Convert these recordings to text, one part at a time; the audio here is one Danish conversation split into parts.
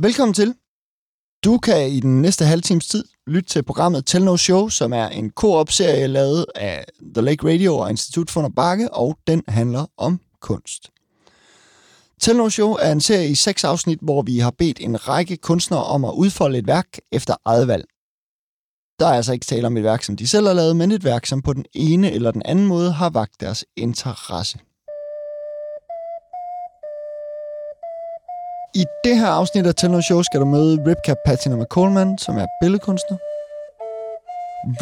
Velkommen til. Du kan i den næste halve times tid lytte til programmet Tell No Show, som er en koop-serie lavet af The Lake Radio og Institut for Bakke, og den handler om kunst. Tell No Show er en serie i seks afsnit, hvor vi har bedt en række kunstnere om at udfolde et værk efter eget valg. Der er altså ikke tale om et værk, som de selv har lavet, men et værk, som på den ene eller den anden måde har vagt deres interesse. I det her afsnit af Tell Show skal du møde Ripka Patina McColeman, som er billedkunstner.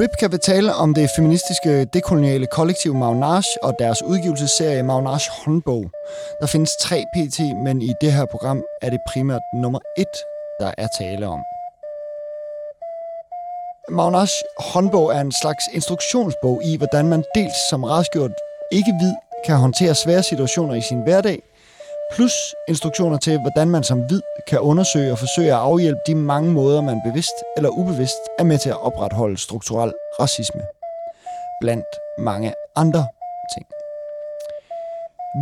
Ripka vil tale om det feministiske dekoloniale kollektiv Magnage og deres udgivelsesserie Magnage håndbog. Der findes tre pt, men i det her program er det primært nummer et, der er tale om. Magnage håndbog er en slags instruktionsbog i, hvordan man dels som rasgjort ikke-hvid kan håndtere svære situationer i sin hverdag, plus instruktioner til, hvordan man som hvid kan undersøge og forsøge at afhjælpe de mange måder, man bevidst eller ubevidst er med til at opretholde strukturel racisme. Blandt mange andre ting.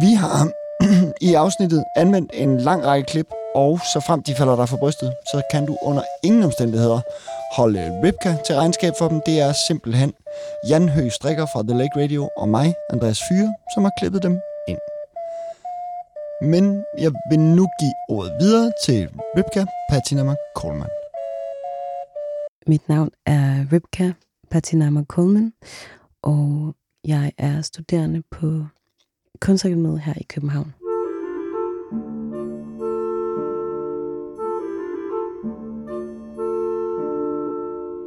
Vi har i afsnittet anvendt en lang række klip, og så frem de falder dig for brystet, så kan du under ingen omstændigheder holde Ripka til regnskab for dem. Det er simpelthen Jan Høgh Strikker fra The Lake Radio og mig, Andreas Fyre, som har klippet dem. Men jeg vil nu give ordet videre til Ripka Patinama Coleman. Mit navn er Ripka Patinama Coleman, og jeg er studerende på Kunstakademiet her i København.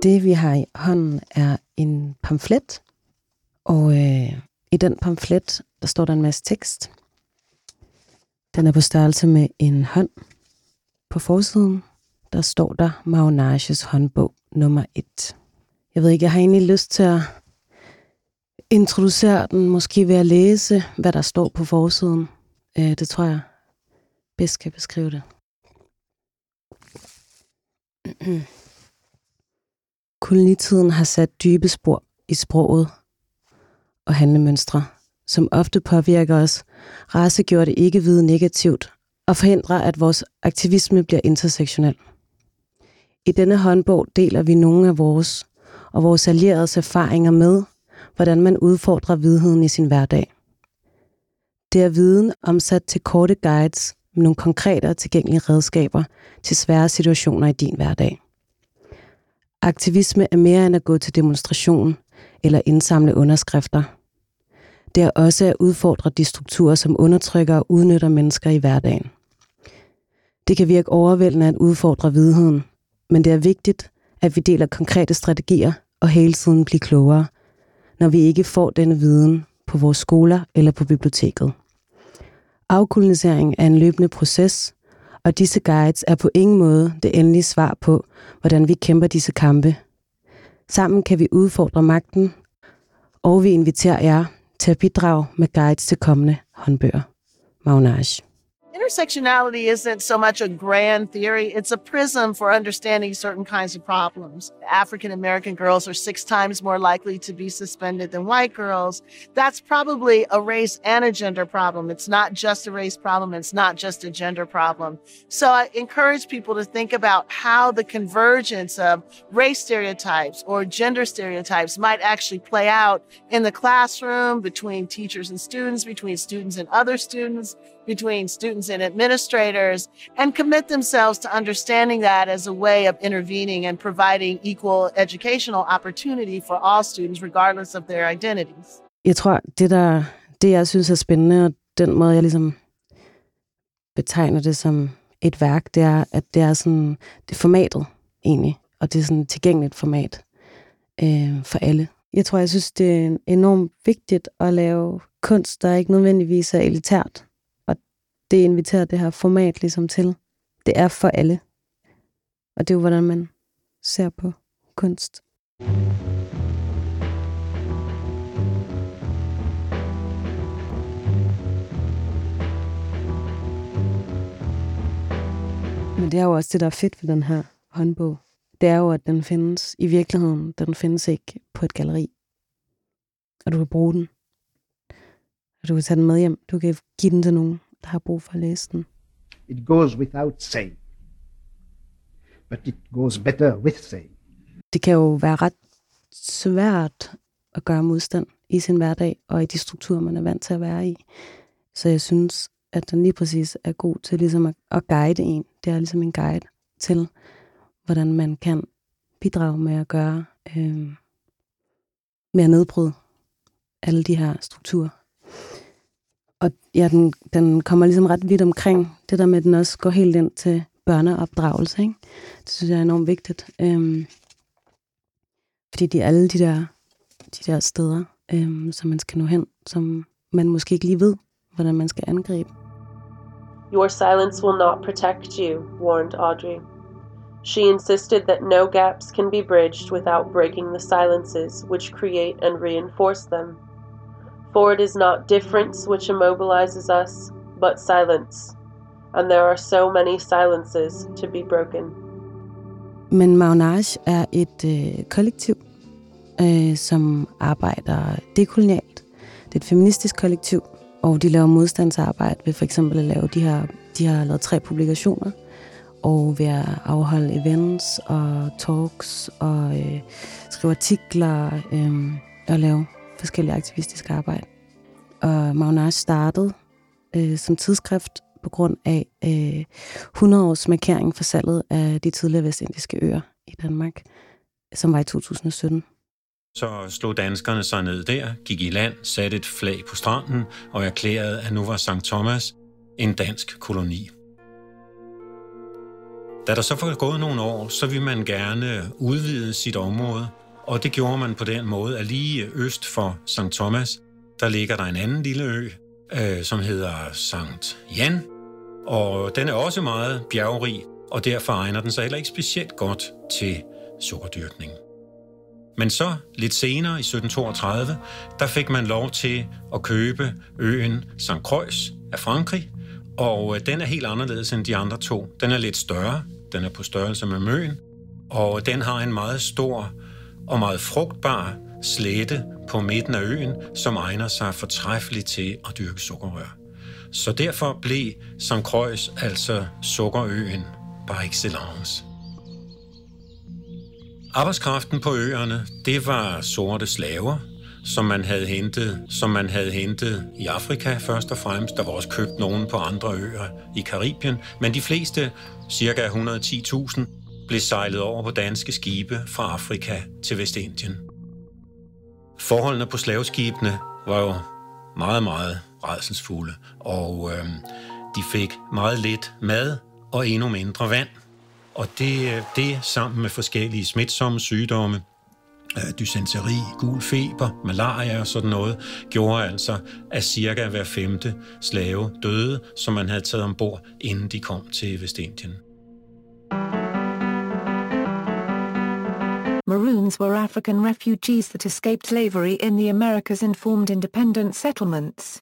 Det vi har i hånden er en pamflet, og øh, i den pamflet der står der en masse tekst. Den er på størrelse med en hånd. På forsiden, der står der Maonages håndbog nummer 1. Jeg ved ikke, jeg har egentlig lyst til at introducere den, måske ved at læse, hvad der står på forsiden. Øh, det tror jeg bedst kan beskrive det. Kolonitiden har sat dybe spor i sproget og handlemønstre som ofte påvirker os, racegjorde det ikke vide negativt og forhindrer, at vores aktivisme bliver intersektionel. I denne håndbog deler vi nogle af vores og vores allieredes erfaringer med, hvordan man udfordrer vidheden i sin hverdag. Det er viden omsat til korte guides med nogle konkrete og tilgængelige redskaber til svære situationer i din hverdag. Aktivisme er mere end at gå til demonstration eller indsamle underskrifter – det er også at udfordre de strukturer, som undertrykker og udnytter mennesker i hverdagen. Det kan virke overvældende at udfordre vidheden, men det er vigtigt, at vi deler konkrete strategier og hele tiden bliver klogere, når vi ikke får denne viden på vores skoler eller på biblioteket. Afkolonisering er en løbende proces, og disse guides er på ingen måde det endelige svar på, hvordan vi kæmper disse kampe. Sammen kan vi udfordre magten, og vi inviterer jer til at bidrage med guides til kommende håndbøger. Magnage. Intersectionality isn't so much a grand theory, it's a prism for understanding certain kinds of problems. African American girls are six times more likely to be suspended than white girls. That's probably a race and a gender problem. It's not just a race problem, it's not just a gender problem. So I encourage people to think about how the convergence of race stereotypes or gender stereotypes might actually play out in the classroom between teachers and students, between students and other students between students and administrators and commit themselves to understanding that as a way of intervening and providing equal educational opportunity for all students, regardless of their identities. Jeg tror, det der, det jeg synes er spændende, og den måde, jeg ligesom betegner det som et værk, det er, at det er sådan, det er formatet egentlig, og det er sådan et tilgængeligt format øh, for alle. Jeg tror, jeg synes, det er enormt vigtigt at lave kunst, der ikke nødvendigvis er elitært det inviterer det her format ligesom til. Det er for alle. Og det er jo, hvordan man ser på kunst. Men det er jo også det, der er fedt ved den her håndbog. Det er jo, at den findes i virkeligheden. Den findes ikke på et galeri. Og du kan bruge den. Og du kan tage den med hjem. Du kan give den til nogen der har brug for at læse den. It goes without saying but it goes better with saying. Det kan jo være ret svært at gøre modstand i sin hverdag og i de strukturer, man er vant til at være i. Så jeg synes, at den lige præcis er god til ligesom at, at guide en. Det er ligesom en guide til, hvordan man kan bidrage med at gøre, øh, med at nedbryde alle de her strukturer. Og ja, den, den kommer ligesom ret vidt omkring det der med, at den også går helt ind til børneopdragelse. Ikke? Det synes jeg er enormt vigtigt. Øhm, fordi de er alle de der, de der steder, øhm, som man skal nå hen, som man måske ikke lige ved, hvordan man skal angribe. Your silence will not protect you, warned Audrey. She insisted that no gaps can be bridged without breaking the silences which create and reinforce them. For it is not difference which immobilizes us, but silence. And there are so many silences to be broken. Men Magnage er et øh, kollektiv, øh, som arbejder dekolonialt. Det er et feministisk kollektiv, og de laver modstandsarbejde ved for eksempel at lave de her, de har lavet tre publikationer, og ved at afholde events og talks og øh, skrive artikler øh, og lave forskellige aktivistiske arbejde. Og Magnage startede øh, som tidsskrift på grund af øh, 100 års markering for salget af de tidligere vestindiske øer i Danmark, som var i 2017. Så slog danskerne sig ned der, gik i land, satte et flag på stranden og erklærede, at nu var St. Thomas en dansk koloni. Da der så var gået nogle år, så ville man gerne udvide sit område, og det gjorde man på den måde, at lige øst for St. Thomas, der ligger der en anden lille ø, øh, som hedder St. Jan, og den er også meget bjergrig, og derfor egner den sig heller ikke specielt godt til sukkerdyrkning. Men så, lidt senere i 1732, der fik man lov til at købe øen St. Croix af Frankrig, og øh, den er helt anderledes end de andre to. Den er lidt større, den er på størrelse med Møen, og den har en meget stor og meget frugtbar slette på midten af øen, som egner sig fortræffeligt til at dyrke sukkerrør. Så derfor blev St. Croix altså sukkerøen par excellence. Arbejdskraften på øerne, det var sorte slaver, som man havde hentet, som man havde hentet i Afrika først og fremmest. Der var også købt nogen på andre øer i Karibien, men de fleste, cirka 110.000, blev sejlet over på danske skibe fra Afrika til Vestindien. Forholdene på slaveskibene var jo meget, meget redselsfulde, og øh, de fik meget lidt mad og endnu mindre vand. Og det, øh, det sammen med forskellige smitsomme sygdomme, øh, dysenteri, gul feber, malaria og sådan noget, gjorde altså, at cirka hver femte slave døde, som man havde taget ombord, inden de kom til Vestindien. Maroons were African refugees that escaped slavery in the Americas and formed independent settlements.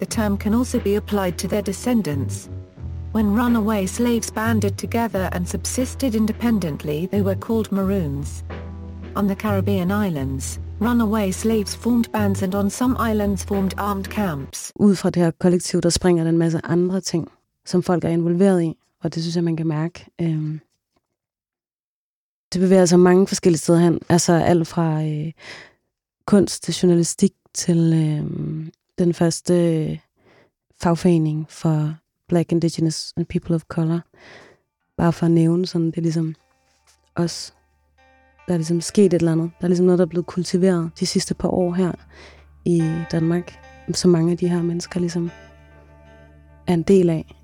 The term can also be applied to their descendants. When runaway slaves banded together and subsisted independently they were called Maroons. On the Caribbean islands, runaway slaves formed bands and on some islands formed armed camps. Ud fra det her kollektiv, der springer der en masse andre ting, som folk er involveret i, og det synes jeg, man kan mærke. Øhm, det bevæger sig mange forskellige steder hen. Altså alt fra øh, kunst til journalistik til øh, den første øh, fagforening for Black, Indigenous and People of Color. Bare for at nævne sådan, det er ligesom os. Der er ligesom sket et eller andet. Der er ligesom noget, der er blevet kultiveret de sidste par år her i Danmark. Så mange af de her mennesker ligesom er en del af.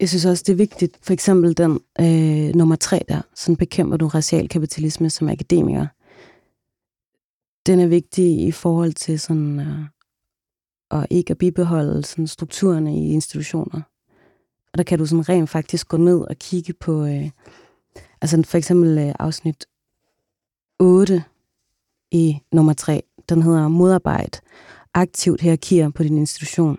Jeg synes også, det er vigtigt, for eksempel den øh, nummer tre der, sådan bekæmper du racial kapitalisme som akademiker. Den er vigtig i forhold til sådan, øh, at ikke at bibeholde sådan, strukturerne i institutioner. Og der kan du sådan rent faktisk gå ned og kigge på, øh, altså for eksempel øh, afsnit 8 i nummer 3, den hedder modarbejde aktivt hierarkier på din institution.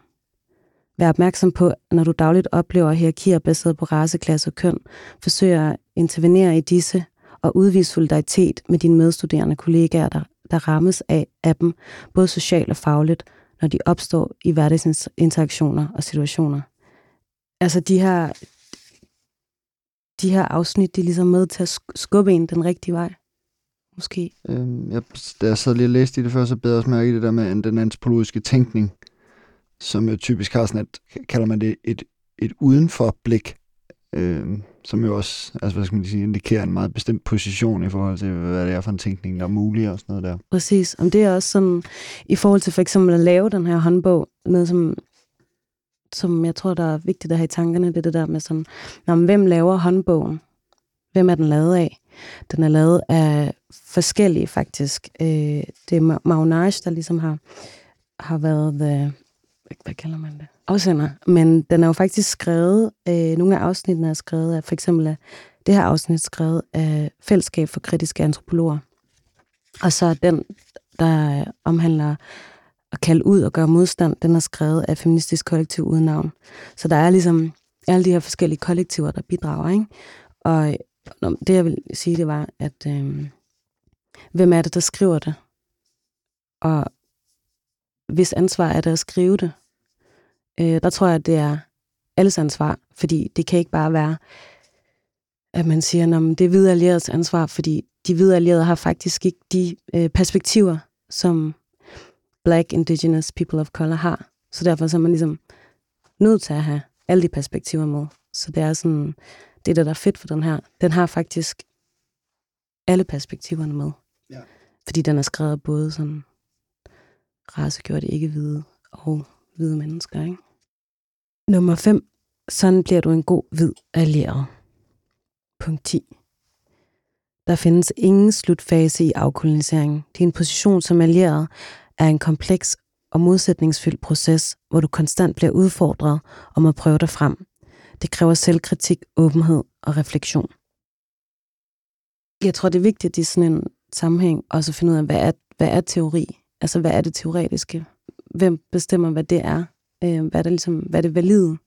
Vær opmærksom på, når du dagligt oplever hierarkier baseret på race, klasse og køn. Forsøg at intervenere i disse og udvise solidaritet med dine medstuderende kollegaer, der, der rammes af, af dem, både socialt og fagligt, når de opstår i hverdagsinteraktioner og situationer. Altså de her, de her afsnit, de er ligesom med til at skubbe en den rigtige vej. Måske. Øhm, jeg, da jeg sad lige og læste i det før, så bedre også mærke i det der med den antropologiske tænkning, som jo typisk har sådan et, kalder man det et, et udenforblik, øh, som jo også, altså hvad skal man sige, indikerer en meget bestemt position i forhold til, hvad det er for en tænkning, der er mulig og sådan noget der. Præcis, om det er også sådan, i forhold til for eksempel at lave den her håndbog, noget som som jeg tror, der er vigtigt at have i tankerne, det er det der med sådan, når, hvem laver håndbogen? Hvem er den lavet af? Den er lavet af forskellige faktisk. Øh, det er Magnage, der ligesom har, har været the, hvad kalder man det? Afsender. Men den er jo faktisk skrevet, øh, nogle af afsnittene er skrevet af, for eksempel det her afsnit skrevet af Fællesskab for Kritiske Antropologer. Og så den, der omhandler at kalde ud og gøre modstand, den er skrevet af Feministisk Kollektiv uden navn. Så der er ligesom alle de her forskellige kollektiver, der bidrager. Ikke? Og det, jeg vil sige, det var, at øh, hvem er det, der skriver det? Og hvis ansvar er det at skrive det, øh, der tror jeg, at det er alles ansvar, fordi det kan ikke bare være, at man siger, at det er hvide allierets ansvar, fordi de hvide allierede har faktisk ikke de øh, perspektiver, som black, indigenous, people of color har. Så derfor så er man ligesom nødt til at have alle de perspektiver med. Så det er sådan, det der, der er fedt for den her. Den har faktisk alle perspektiverne med. Ja. Fordi den er skrevet både sådan racegjorte ikke-hvide og hvide mennesker. Ikke? Nummer 5. Sådan bliver du en god hvid allieret. Punkt 10. Der findes ingen slutfase i afkoloniseringen. Din position som allieret er en kompleks og modsætningsfyldt proces, hvor du konstant bliver udfordret om at prøve dig frem. Det kræver selvkritik, åbenhed og refleksion. Jeg tror, det er vigtigt i sådan en sammenhæng også at finde ud af, hvad er, hvad er teori? Altså, hvad er det teoretiske? Hvem bestemmer, hvad det er? Øh, hvad er det, ligesom, hvad er det valide?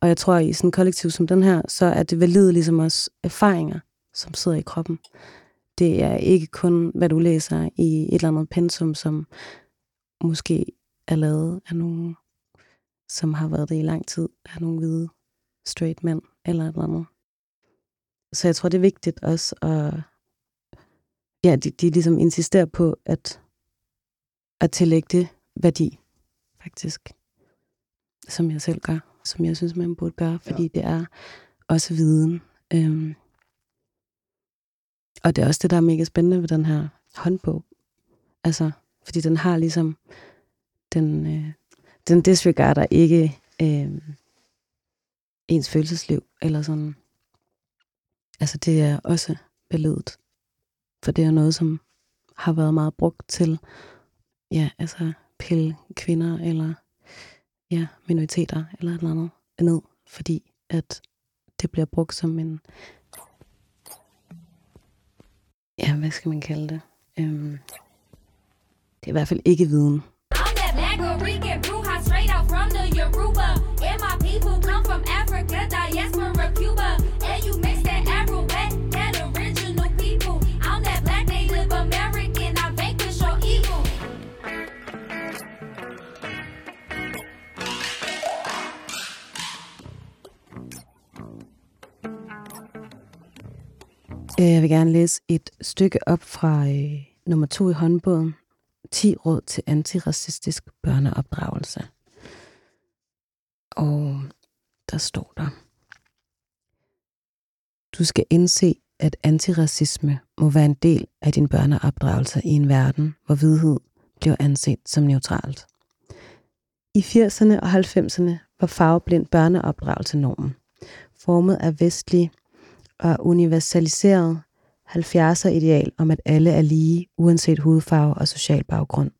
Og jeg tror, at i sådan en kollektiv som den her, så er det valide ligesom også erfaringer, som sidder i kroppen. Det er ikke kun, hvad du læser i et eller andet pensum, som måske er lavet af nogen, som har været det i lang tid, af nogle hvide straight mænd eller et eller andet. Så jeg tror, det er vigtigt også at, ja, de, de ligesom insisterer på at, at tillægge det værdi, faktisk. Som jeg selv gør, som jeg synes, man burde gøre, fordi ja. det er også viden. Øhm, og det er også det, der er mega spændende ved den her håndbog. Altså, fordi den har ligesom, den, øh, den disregarder ikke øh, ens følelsesliv, eller sådan. Altså det er også beledet. For det er noget, som har været meget brugt til, ja, altså pille kvinder, eller ja, minoriteter, eller et eller andet ned, fordi at det bliver brugt som en, ja, hvad skal man kalde det? Øhm, det er i hvert fald ikke viden. Øh, Øh, jeg vil gerne læse et stykke op fra øh, nummer to i håndbogen, 10 råd til antiracistisk børneopdragelse. Og der står der, du skal indse, at antiracisme må være en del af din børneopdragelse i en verden, hvor hvidhed bliver anset som neutralt. I 80'erne og 90'erne var farveblind børneopdragelse normen, formet af vestlige og universaliseret 70'er ideal om, at alle er lige, uanset hudfarve og social baggrund.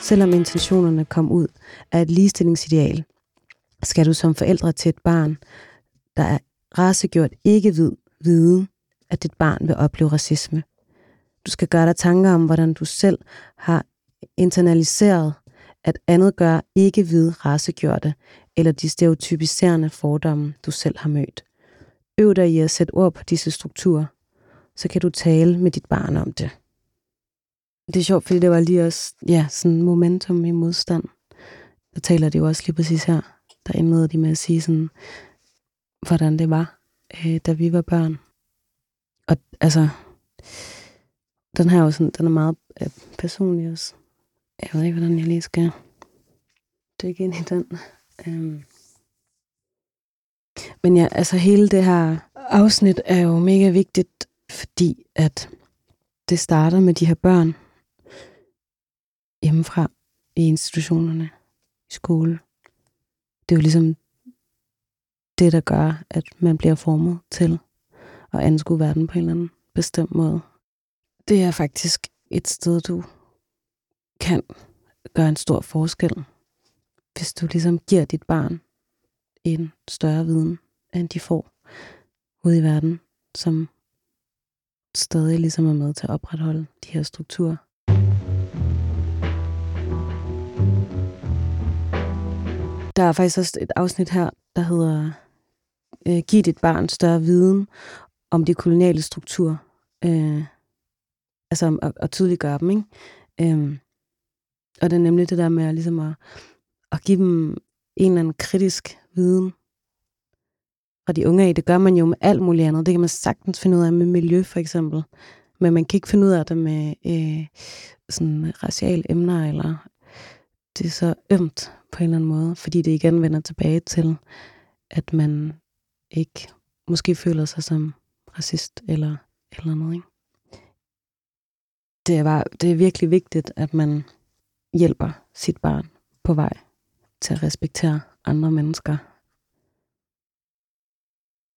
Selvom intentionerne kom ud af et ligestillingsideal, skal du som forældre til et barn, der er racegjort ikke hvid, vide, at dit barn vil opleve racisme. Du skal gøre dig tanker om, hvordan du selv har internaliseret, at andet gør ikke hvide racegjorte eller de stereotypiserende fordomme, du selv har mødt. Øv dig i at sætte ord på disse strukturer, så kan du tale med dit barn om det. Det er sjovt, fordi det var lige også ja, sådan momentum i modstand. Der taler de jo også lige præcis her. Der indleder de med at sige sådan, hvordan det var, øh, da vi var børn. Og altså, den her er jo sådan, den er meget øh, personlig også. Jeg ved ikke, hvordan jeg lige skal dykke ind i den. Øhm. Men ja, altså hele det her afsnit er jo mega vigtigt, fordi at det starter med de her børn hjemmefra i institutionerne, i skole. Det er jo ligesom det, der gør, at man bliver formet til at anskue verden på en eller anden bestemt måde. Det er faktisk et sted, du kan gøre en stor forskel, hvis du ligesom giver dit barn en større viden, end de får ude i verden, som stadig ligesom er med til at opretholde de her strukturer. Der er faktisk også et afsnit her, der hedder øh, Giv dit barn større viden om de koloniale strukturer. Øh, altså at, at tydeliggøre dem, ikke? Øh, og det er nemlig det der med at, ligesom at, at give dem en eller anden kritisk viden fra de unge af. Det gør man jo med alt muligt andet. Det kan man sagtens finde ud af med miljø, for eksempel. Men man kan ikke finde ud af det med øh, sådan raciale emner, eller det er så ømt på en eller anden måde, fordi det igen vender tilbage til, at man ikke måske føler sig som racist eller eller noget. Ikke? Det, er bare, det er virkelig vigtigt, at man hjælper sit barn på vej til at respektere andre mennesker.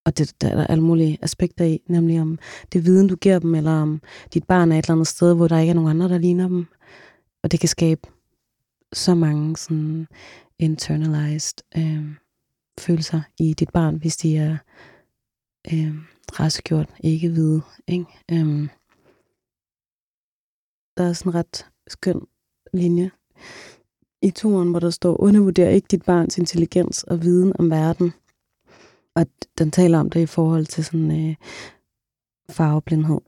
Og det, der er der alle mulige aspekter i, nemlig om det viden, du giver dem, eller om dit barn er et eller andet sted, hvor der ikke er nogen andre, der ligner dem. Og det kan skabe så mange sådan internalized øh, følelser i dit barn, hvis de er øh, rasegjort, ikke hvide. Ikke? Øh, der er sådan en ret skøn linje i turen, hvor der står, undervurder ikke dit barns intelligens og viden om verden. Og den taler om det i forhold til sådan øh, farveblindhed.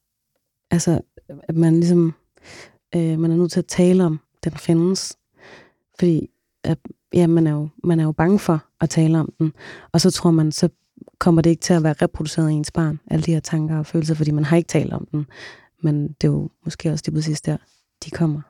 Altså, at man ligesom, øh, man er nødt til at tale om, den findes. Fordi at, ja, man, er jo, man er jo bange for at tale om den. Og så tror man, så kommer det ikke til at være reproduceret i ens barn, alle de her tanker og følelser, fordi man har ikke talt om den. Men det er jo måske også det præcis der, de kommer.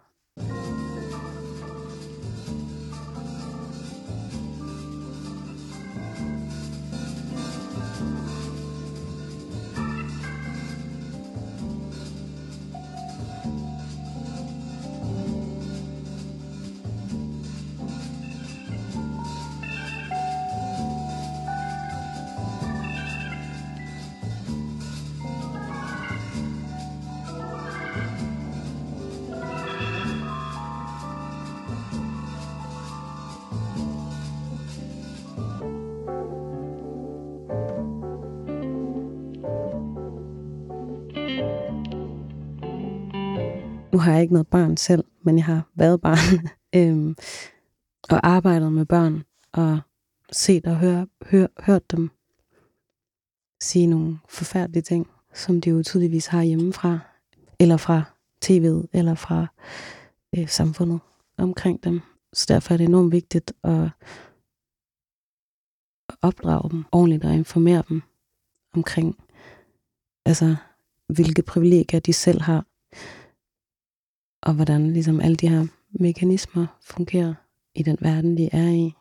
Har jeg ikke noget barn selv, men jeg har været barn øhm, og arbejdet med børn og set og hør, hør, hørt dem sige nogle forfærdelige ting, som de jo tydeligvis har hjemmefra, eller fra tv'et, eller fra øh, samfundet omkring dem. Så derfor er det enormt vigtigt at opdrage dem ordentligt og informere dem omkring, altså, hvilke privilegier de selv har, og hvordan ligesom alle de her mekanismer fungerer i den verden, de er i.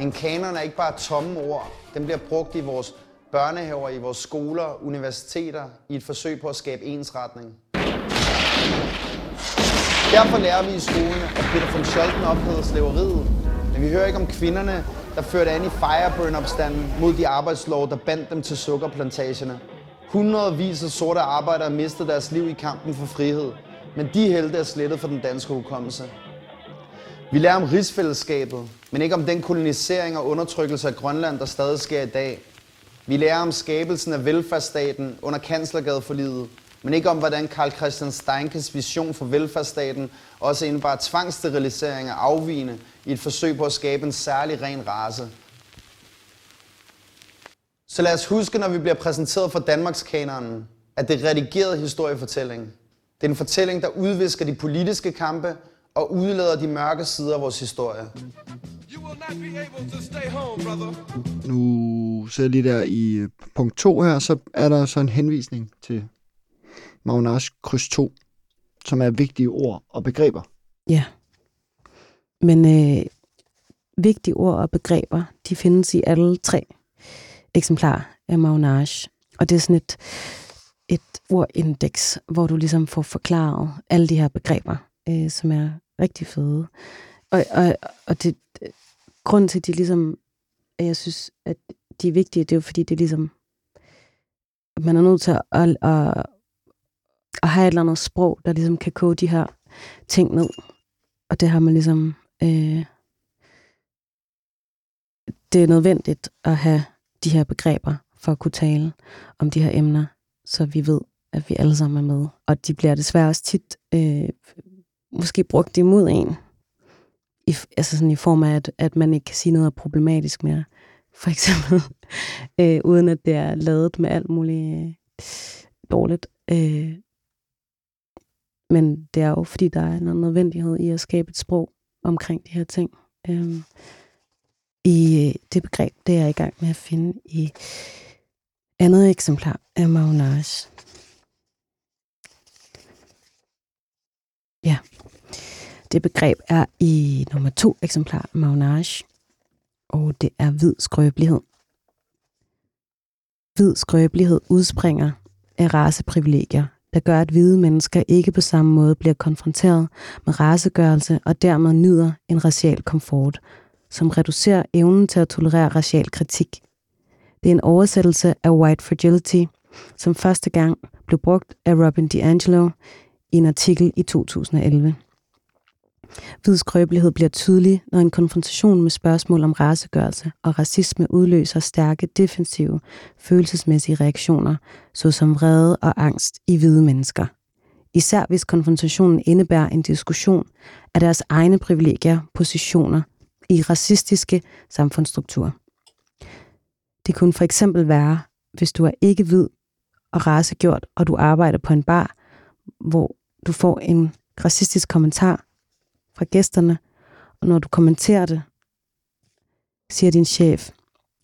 En kanon er ikke bare tomme ord. Den bliver brugt i vores børnehaver, i vores skoler, universiteter, i et forsøg på at skabe ensretning. Derfor lærer vi i skolen, at Peter von Scholten ophævede slaveriet. Men vi hører ikke om kvinderne, der førte an i Fireburn-opstanden mod de arbejdslov, der bandt dem til sukkerplantagerne. Hundredvis af sorte arbejdere mistede deres liv i kampen for frihed. men de helte er slettet fra den danske hukommelse. Vi lærer om rigsfællesskabet, men ikke om den kolonisering og undertrykkelse af Grønland, der stadig sker i dag. Vi lærer om skabelsen af velfærdsstaten under kanslergadeforliget, men ikke om, hvordan Karl Christian Steinkes vision for velfærdsstaten også indebar tvangssterilisering af afvigende i et forsøg på at skabe en særlig ren race. Så lad os huske, når vi bliver præsenteret for Danmarks kanonen, at det er redigeret historiefortælling. Det er en fortælling, der udvisker de politiske kampe og udlader de mørke sider af vores historie. Nu ser jeg lige der i øh, punkt 2 her, så er der så en henvisning til Magnage kryds 2, som er vigtige ord og begreber. Ja. Men øh, vigtige ord og begreber, de findes i alle tre eksemplarer af Magnage. Og det er sådan et, et ordindeks, hvor du ligesom får forklaret alle de her begreber, øh, som er rigtig fede. Og, og, og det, grund til, at de ligesom, at jeg synes, at de er vigtige, det er jo fordi, det er ligesom, at man er nødt til at, at, at, at have et eller andet sprog, der ligesom kan kode de her ting ned. Og det har man ligesom, øh, det er nødvendigt at have de her begreber for at kunne tale om de her emner, så vi ved, at vi alle sammen er med. Og de bliver desværre også tit øh, måske brugt imod en, i, altså sådan i form af, at, at man ikke kan sige noget problematisk mere, for eksempel, øh, uden at det er lavet med alt muligt øh, dårligt. Øh, men det er jo, fordi der er en nødvendighed i at skabe et sprog omkring de her ting. Øh, I øh, det begreb, det er jeg i gang med at finde i andet eksemplar af Magnage. Ja. Det begreb er i nummer to eksemplar Magnage, og det er hvid skrøbelighed. Hvid skrøbelighed udspringer af raceprivilegier, der gør, at hvide mennesker ikke på samme måde bliver konfronteret med racegørelse og dermed nyder en racial komfort, som reducerer evnen til at tolerere racial kritik. Det er en oversættelse af White Fragility, som første gang blev brugt af Robin DiAngelo i en artikel i 2011. Hvid skrøbelighed bliver tydelig, når en konfrontation med spørgsmål om racegørelse og racisme udløser stærke defensive, følelsesmæssige reaktioner, såsom vrede og angst i hvide mennesker. Især hvis konfrontationen indebærer en diskussion af deres egne privilegier, positioner i racistiske samfundsstrukturer. Det kunne for eksempel være, hvis du er ikke hvid og racegjort, og du arbejder på en bar, hvor du får en racistisk kommentar fra gæsterne, og når du kommenterer det, siger din chef,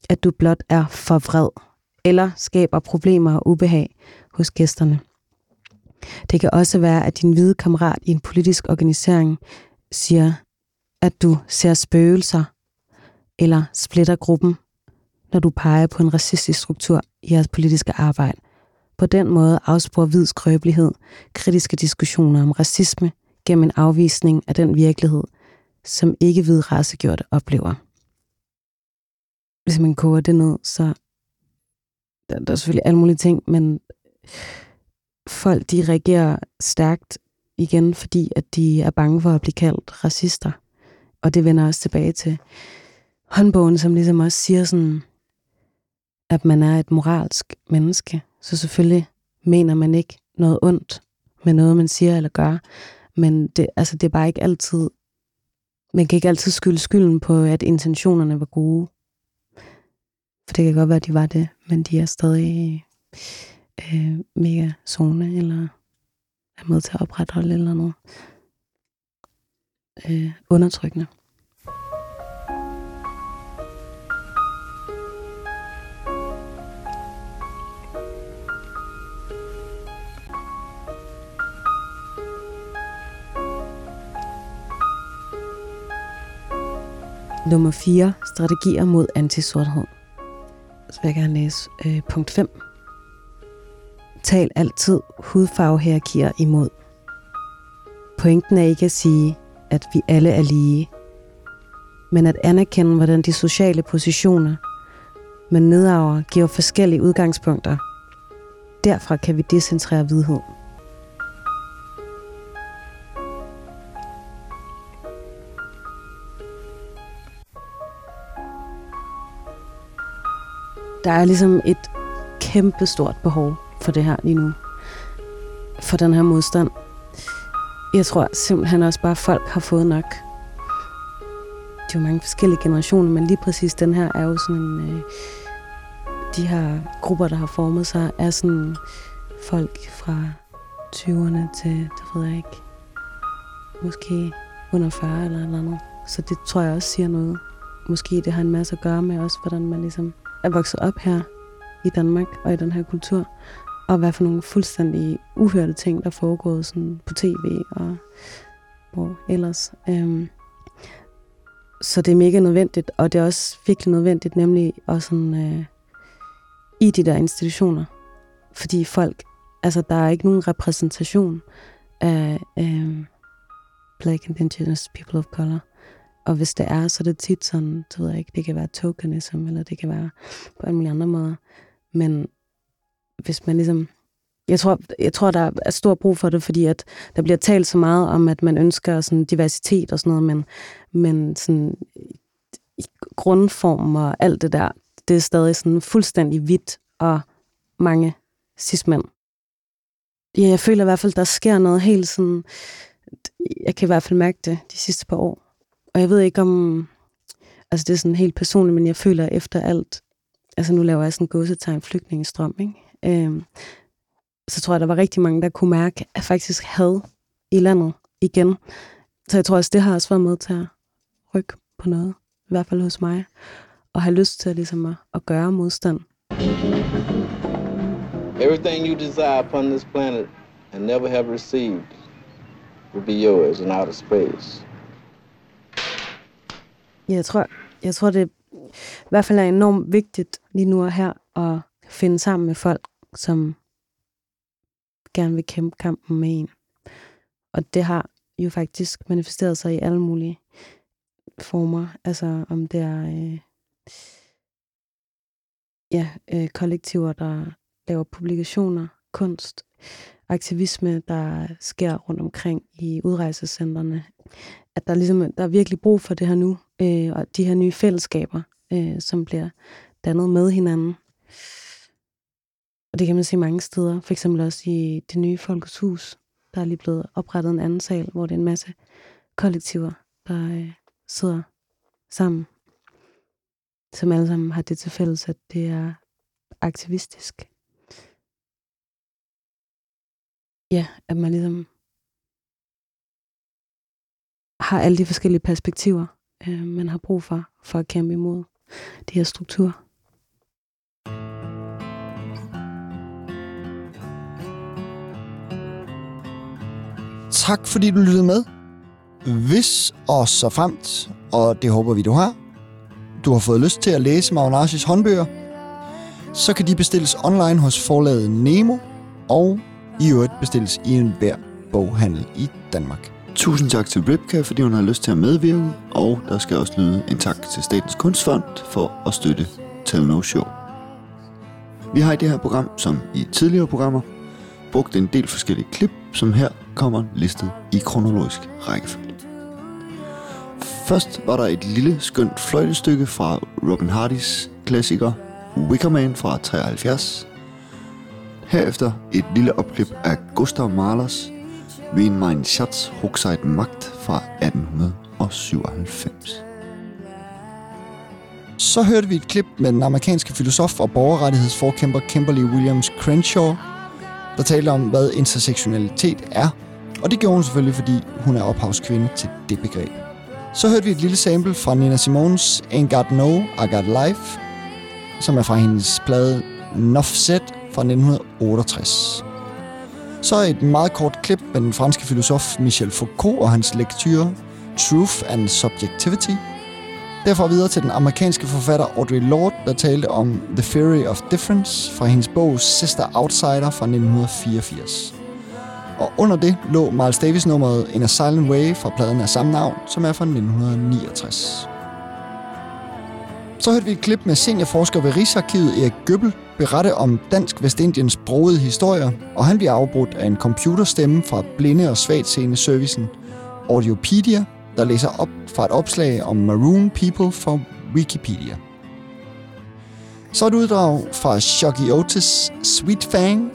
at du blot er for vred, eller skaber problemer og ubehag hos gæsterne. Det kan også være, at din hvide kammerat i en politisk organisering siger, at du ser spøgelser, eller splitter gruppen, når du peger på en racistisk struktur i jeres politiske arbejde. På den måde afsporer hvid skrøbelighed kritiske diskussioner om racisme gennem en afvisning af den virkelighed, som ikke hvid racegjorte oplever. Hvis man koger det ned, så der, der er selvfølgelig alle mulige ting, men folk de reagerer stærkt igen, fordi at de er bange for at blive kaldt racister. Og det vender også tilbage til håndbogen, som ligesom også siger sådan, at man er et moralsk menneske. Så selvfølgelig mener man ikke noget ondt med noget, man siger eller gør. Men det, altså, det er bare ikke altid... Man kan ikke altid skylde skylden på, at intentionerne var gode. For det kan godt være, at de var det, men de er stadig øh, mega zone, eller er med til at opretholde eller noget øh, undertrykkende. Nummer 4. Strategier mod antisorthed. Så vil jeg gerne læse øh, punkt 5. Tal altid hudfarvehierarkier imod. Pointen er ikke at sige, at vi alle er lige, men at anerkende, hvordan de sociale positioner med nedarver giver forskellige udgangspunkter. Derfra kan vi decentrere vidhed. Der er ligesom et kæmpe stort behov for det her lige nu. For den her modstand. Jeg tror simpelthen også bare, at folk har fået nok. Det er jo mange forskellige generationer, men lige præcis den her er jo sådan en... Øh, de her grupper, der har formet sig, er sådan folk fra 20'erne til, det ved jeg ikke, måske under 40 eller noget andet. Så det tror jeg også siger noget. Måske det har en masse at gøre med også, hvordan man ligesom er vokset op her i Danmark og i den her kultur. Og hvad for nogle fuldstændig uhørte ting, der foregår sådan på tv og hvor ellers. Øhm, så det er mega nødvendigt, og det er også virkelig nødvendigt, nemlig også sådan, øh, i de der institutioner. Fordi folk, altså der er ikke nogen repræsentation af øh, Black Indigenous People of Color. Og hvis det er, så er det tit sådan, så ved jeg ikke, det kan være tokenism, eller det kan være på alle mulige andre måder. Men hvis man ligesom... Jeg tror, jeg tror, der er stor brug for det, fordi at der bliver talt så meget om, at man ønsker sådan diversitet og sådan noget, men, men sådan, grundform og alt det der, det er stadig sådan fuldstændig hvidt og mange cis-mænd. Ja, jeg føler i hvert fald, der sker noget helt sådan... Jeg kan i hvert fald mærke det de sidste par år. Og jeg ved ikke om... Altså det er sådan helt personligt, men jeg føler efter alt... Altså nu laver jeg sådan en gåsetegn flygtningestrøm, ikke? Øhm, så tror jeg, der var rigtig mange, der kunne mærke, at jeg faktisk havde i landet igen. Så jeg tror også, det har også været med til at rykke på noget. I hvert fald hos mig. Og have lyst til ligesom at, at gøre modstand. Everything you desire upon this planet and never have received will be yours in outer space. Jeg tror, jeg tror, det i hvert fald er enormt vigtigt lige nu og her at finde sammen med folk, som gerne vil kæmpe kampen med en. Og det har jo faktisk manifesteret sig i alle mulige former. Altså om det er øh, ja, øh, kollektiver, der laver publikationer, kunst, aktivisme, der sker rundt omkring i udrejsecentrene. At der, ligesom, der er virkelig brug for det her nu, øh, og de her nye fællesskaber, øh, som bliver dannet med hinanden. Og det kan man se mange steder, for eksempel også i det nye Folkets Hus. Der er lige blevet oprettet en anden sal, hvor det er en masse kollektiver, der øh, sidder sammen, som alle sammen har det til fælles, at det er aktivistisk. Ja, at man ligesom har alle de forskellige perspektiver, øh, man har brug for, for at kæmpe imod de her strukturer. Tak fordi du lyttede med. Hvis og så fremt, og det håber vi du har, du har fået lyst til at læse Magnashis håndbøger, så kan de bestilles online hos forlaget Nemo, og i øvrigt bestilles i en hver boghandel i Danmark. Tusind tak til Ripka, fordi hun har lyst til at medvirke, og der skal også lyde en tak til Statens Kunstfond for at støtte Tell No Show. Vi har i det her program, som i tidligere programmer, brugt en del forskellige klip, som her kommer listet i kronologisk rækkefølge. Først var der et lille skønt fløjtestykke fra Robin Hardys klassiker Wickerman fra 73. Herefter et lille opklip af Gustav Mahlers Wie mein Schatz Hochzeit Magt fra 1897. Så hørte vi et klip med den amerikanske filosof og borgerrettighedsforkæmper Kimberly Williams Crenshaw, der talte om, hvad intersektionalitet er, og det gjorde hun selvfølgelig, fordi hun er ophavskvinde til det begreb. Så hørte vi et lille sample fra Nina Simone's Ain't Got No, I Got Life, som er fra hendes plade Nuff Set fra 1968. Så et meget kort klip med den franske filosof Michel Foucault og hans lektyre Truth and Subjectivity. Derfra videre til den amerikanske forfatter Audre Lorde, der talte om The Theory of Difference fra hendes bog Sister Outsider fra 1984. Og under det lå Miles Davis nummeret In a Silent Way fra pladen af samme navn, som er fra 1969. Så hørte vi et klip med seniorforsker ved Rigsarkivet Erik Gøbbel berette om Dansk Vestindiens brogede historier, og han bliver afbrudt af en computerstemme fra blinde og svagt seende servicen Audiopedia, der læser op fra et opslag om Maroon People fra Wikipedia. Så et uddrag fra Shocky Otis' Sweet Fang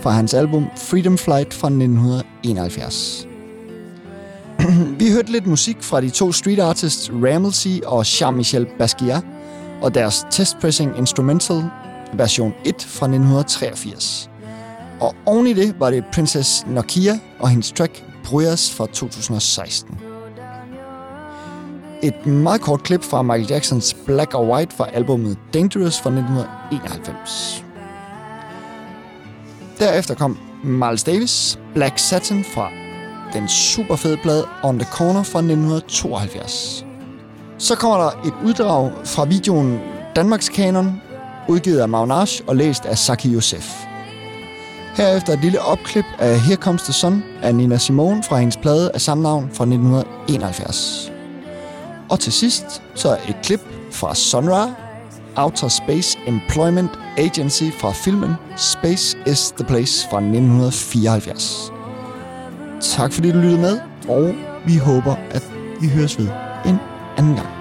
fra hans album Freedom Flight fra 1971. Vi hørte lidt musik fra de to street artists Ramelsey og Jean-Michel Basquiat og deres testpressing instrumental version 1 fra 1983. Og oven i det var det Princess Nokia og hendes track Bruyas fra 2016. Et meget kort klip fra Michael Jacksons Black or White fra albumet Dangerous fra 1991. Derefter kom Miles Davis Black Satin fra den super fede plade On the Corner fra 1972. Så kommer der et uddrag fra videoen Danmarks Kanon, udgivet af Magnage og læst af Saki Youssef. Herefter et lille opklip af Here Comes the Sun af Nina Simone fra hendes plade af samme navn fra 1971. Og til sidst så et klip fra Sonra, Outer Space Employment Agency fra filmen Space is the Place fra 1974. Tak fordi du lyttede med, og vi håber, at vi høres ved en anden gang.